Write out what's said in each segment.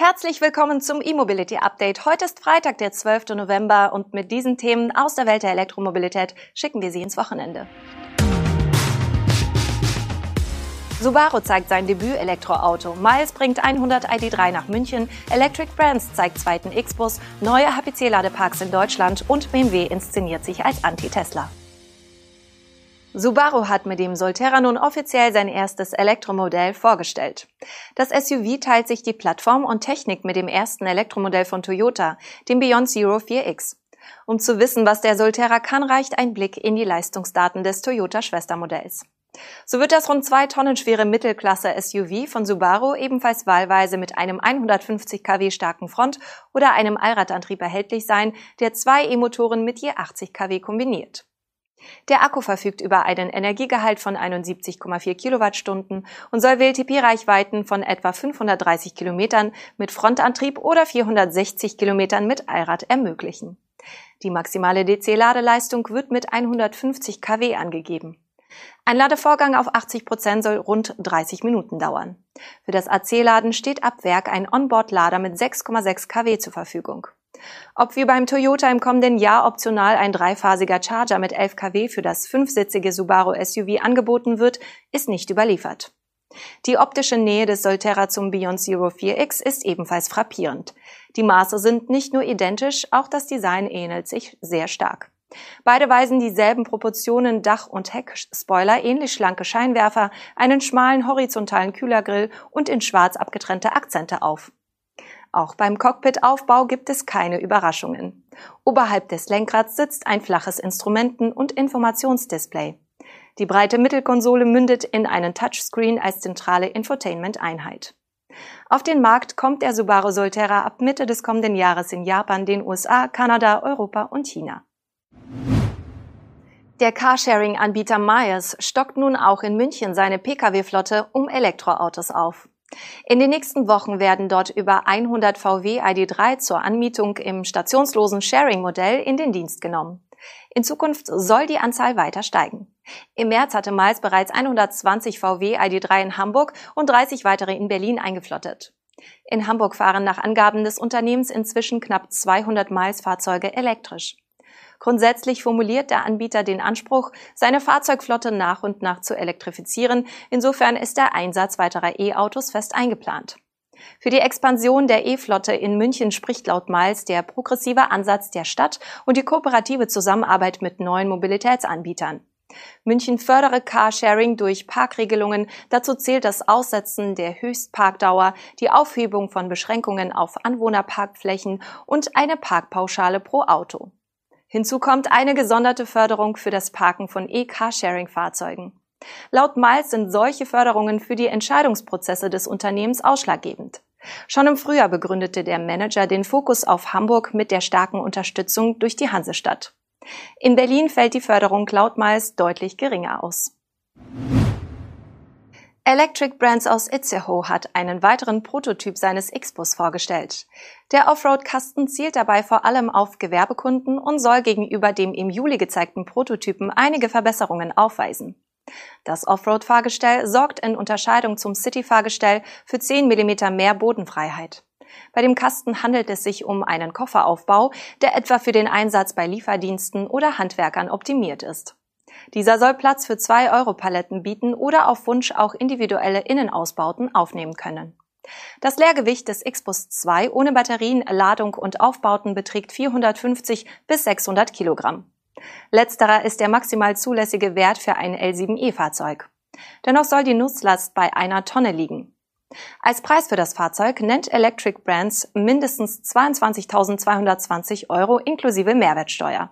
Herzlich willkommen zum E-Mobility Update. Heute ist Freitag, der 12. November und mit diesen Themen aus der Welt der Elektromobilität schicken wir Sie ins Wochenende. Subaru zeigt sein Debüt-Elektroauto. Miles bringt 100 ID3 nach München. Electric Brands zeigt zweiten X-Bus. Neue HPC-Ladeparks in Deutschland und BMW inszeniert sich als Anti-Tesla. Subaru hat mit dem Solterra nun offiziell sein erstes Elektromodell vorgestellt. Das SUV teilt sich die Plattform und Technik mit dem ersten Elektromodell von Toyota, dem Beyond Zero 4X. Um zu wissen, was der Solterra kann, reicht ein Blick in die Leistungsdaten des Toyota-Schwestermodells. So wird das rund zwei Tonnen schwere Mittelklasse-SUV von Subaru ebenfalls wahlweise mit einem 150 kW starken Front- oder einem Allradantrieb erhältlich sein, der zwei E-Motoren mit je 80 kW kombiniert. Der Akku verfügt über einen Energiegehalt von 71,4 Kilowattstunden und soll WLTP-Reichweiten von etwa 530 Kilometern mit Frontantrieb oder 460 Kilometern mit Allrad ermöglichen. Die maximale DC-Ladeleistung wird mit 150 kW angegeben. Ein Ladevorgang auf 80 Prozent soll rund 30 Minuten dauern. Für das AC-Laden steht ab Werk ein Onboard-Lader mit 6,6 kW zur Verfügung. Ob wie beim Toyota im kommenden Jahr optional ein dreiphasiger Charger mit 11 kW für das fünfsitzige Subaru SUV angeboten wird, ist nicht überliefert. Die optische Nähe des Solterra zum Beyond Zero 4X ist ebenfalls frappierend. Die Maße sind nicht nur identisch, auch das Design ähnelt sich sehr stark. Beide weisen dieselben Proportionen Dach- und Heckspoiler, ähnlich schlanke Scheinwerfer, einen schmalen horizontalen Kühlergrill und in schwarz abgetrennte Akzente auf. Auch beim Cockpitaufbau gibt es keine Überraschungen. Oberhalb des Lenkrads sitzt ein flaches Instrumenten- und Informationsdisplay. Die breite Mittelkonsole mündet in einen Touchscreen als zentrale Infotainment-Einheit. Auf den Markt kommt der Subaru Solterra ab Mitte des kommenden Jahres in Japan, den USA, Kanada, Europa und China. Der Carsharing-Anbieter Myers stockt nun auch in München seine Pkw-Flotte um Elektroautos auf. In den nächsten Wochen werden dort über 100 VW ID3 zur Anmietung im stationslosen Sharing-Modell in den Dienst genommen. In Zukunft soll die Anzahl weiter steigen. Im März hatte Miles bereits 120 VW ID3 in Hamburg und 30 weitere in Berlin eingeflottet. In Hamburg fahren nach Angaben des Unternehmens inzwischen knapp 200 Miles-Fahrzeuge elektrisch. Grundsätzlich formuliert der Anbieter den Anspruch, seine Fahrzeugflotte nach und nach zu elektrifizieren. Insofern ist der Einsatz weiterer E-Autos fest eingeplant. Für die Expansion der E-Flotte in München spricht laut Miles der progressive Ansatz der Stadt und die kooperative Zusammenarbeit mit neuen Mobilitätsanbietern. München fördere Carsharing durch Parkregelungen. Dazu zählt das Aussetzen der Höchstparkdauer, die Aufhebung von Beschränkungen auf Anwohnerparkflächen und eine Parkpauschale pro Auto. Hinzu kommt eine gesonderte Förderung für das Parken von E-Carsharing-Fahrzeugen. Laut Miles sind solche Förderungen für die Entscheidungsprozesse des Unternehmens ausschlaggebend. Schon im Frühjahr begründete der Manager den Fokus auf Hamburg mit der starken Unterstützung durch die Hansestadt. In Berlin fällt die Förderung laut Miles deutlich geringer aus. Electric Brands aus Itzehoe hat einen weiteren Prototyp seines X-Bus vorgestellt. Der Offroad-Kasten zielt dabei vor allem auf Gewerbekunden und soll gegenüber dem im Juli gezeigten Prototypen einige Verbesserungen aufweisen. Das Offroad-Fahrgestell sorgt in Unterscheidung zum City-Fahrgestell für 10 mm mehr Bodenfreiheit. Bei dem Kasten handelt es sich um einen Kofferaufbau, der etwa für den Einsatz bei Lieferdiensten oder Handwerkern optimiert ist. Dieser soll Platz für zwei Euro-Paletten bieten oder auf Wunsch auch individuelle Innenausbauten aufnehmen können. Das Leergewicht des Xbus 2 ohne Batterien, Ladung und Aufbauten beträgt 450 bis 600 Kilogramm. Letzterer ist der maximal zulässige Wert für ein L7E-Fahrzeug. Dennoch soll die Nutzlast bei einer Tonne liegen. Als Preis für das Fahrzeug nennt Electric Brands mindestens 22.220 Euro inklusive Mehrwertsteuer.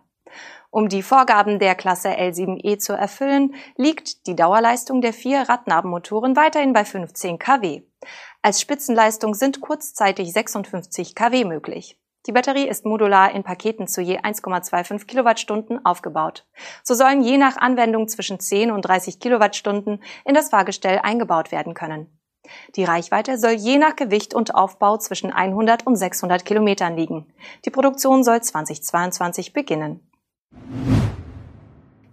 Um die Vorgaben der Klasse L7E zu erfüllen, liegt die Dauerleistung der vier Radnabenmotoren weiterhin bei 15 kW. Als Spitzenleistung sind kurzzeitig 56 kW möglich. Die Batterie ist modular in Paketen zu je 1,25 Kilowattstunden aufgebaut. So sollen je nach Anwendung zwischen 10 und 30 Kilowattstunden in das Fahrgestell eingebaut werden können. Die Reichweite soll je nach Gewicht und Aufbau zwischen 100 und 600 Kilometern liegen. Die Produktion soll 2022 beginnen.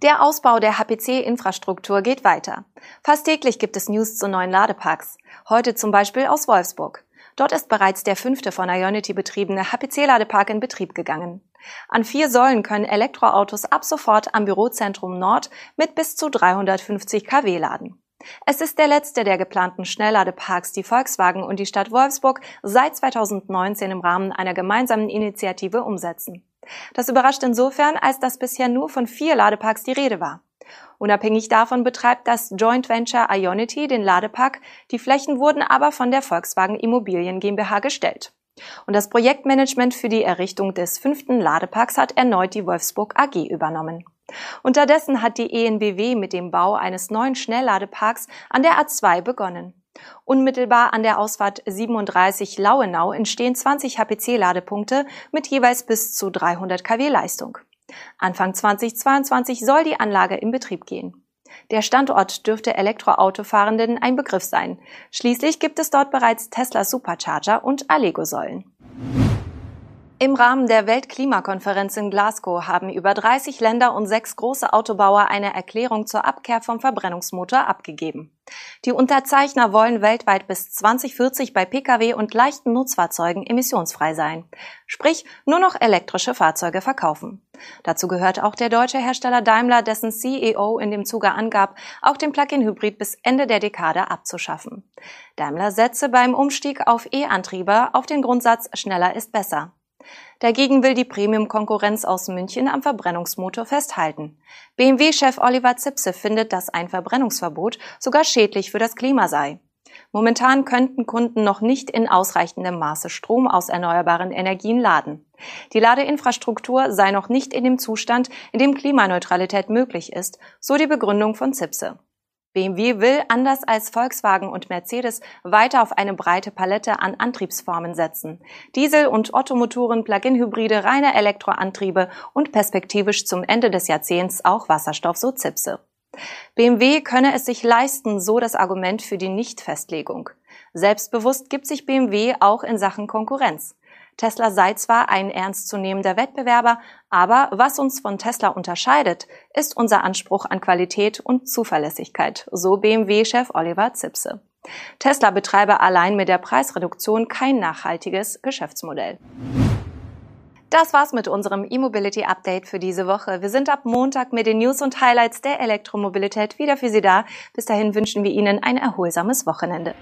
Der Ausbau der HPC-Infrastruktur geht weiter. Fast täglich gibt es News zu neuen Ladeparks. Heute zum Beispiel aus Wolfsburg. Dort ist bereits der fünfte von Ionity betriebene HPC-Ladepark in Betrieb gegangen. An vier Säulen können Elektroautos ab sofort am Bürozentrum Nord mit bis zu 350 kW laden. Es ist der letzte der geplanten Schnellladeparks, die Volkswagen und die Stadt Wolfsburg seit 2019 im Rahmen einer gemeinsamen Initiative umsetzen. Das überrascht insofern, als dass bisher nur von vier Ladeparks die Rede war. Unabhängig davon betreibt das Joint Venture Ionity den Ladepark, die Flächen wurden aber von der Volkswagen Immobilien GmbH gestellt. Und das Projektmanagement für die Errichtung des fünften Ladeparks hat erneut die Wolfsburg AG übernommen. Unterdessen hat die ENBW mit dem Bau eines neuen Schnellladeparks an der A2 begonnen. Unmittelbar an der Ausfahrt 37 Lauenau entstehen 20 HPC-Ladepunkte mit jeweils bis zu 300 kW Leistung. Anfang 2022 soll die Anlage in Betrieb gehen. Der Standort dürfte Elektroautofahrenden ein Begriff sein. Schließlich gibt es dort bereits Tesla Supercharger und Allego-Säulen. Im Rahmen der Weltklimakonferenz in Glasgow haben über 30 Länder und sechs große Autobauer eine Erklärung zur Abkehr vom Verbrennungsmotor abgegeben. Die Unterzeichner wollen weltweit bis 2040 bei Pkw und leichten Nutzfahrzeugen emissionsfrei sein. Sprich, nur noch elektrische Fahrzeuge verkaufen. Dazu gehört auch der deutsche Hersteller Daimler, dessen CEO in dem Zuge angab, auch den Plug-in-Hybrid bis Ende der Dekade abzuschaffen. Daimler setze beim Umstieg auf E-Antriebe auf den Grundsatz schneller ist besser. Dagegen will die Premium-Konkurrenz aus München am Verbrennungsmotor festhalten. BMW-Chef Oliver Zipse findet, dass ein Verbrennungsverbot sogar schädlich für das Klima sei. Momentan könnten Kunden noch nicht in ausreichendem Maße Strom aus erneuerbaren Energien laden. Die Ladeinfrastruktur sei noch nicht in dem Zustand, in dem Klimaneutralität möglich ist, so die Begründung von Zipse. BMW will, anders als Volkswagen und Mercedes, weiter auf eine breite Palette an Antriebsformen setzen. Diesel- und Ottomotoren, Plug-in-Hybride, reine Elektroantriebe und perspektivisch zum Ende des Jahrzehnts auch Wasserstoff, so Zipse. BMW könne es sich leisten, so das Argument für die Nichtfestlegung. Selbstbewusst gibt sich BMW auch in Sachen Konkurrenz. Tesla sei zwar ein ernstzunehmender Wettbewerber, aber was uns von Tesla unterscheidet, ist unser Anspruch an Qualität und Zuverlässigkeit, so BMW-Chef Oliver Zipse. Tesla betreibe allein mit der Preisreduktion kein nachhaltiges Geschäftsmodell. Das war's mit unserem E-Mobility Update für diese Woche. Wir sind ab Montag mit den News und Highlights der Elektromobilität wieder für Sie da. Bis dahin wünschen wir Ihnen ein erholsames Wochenende.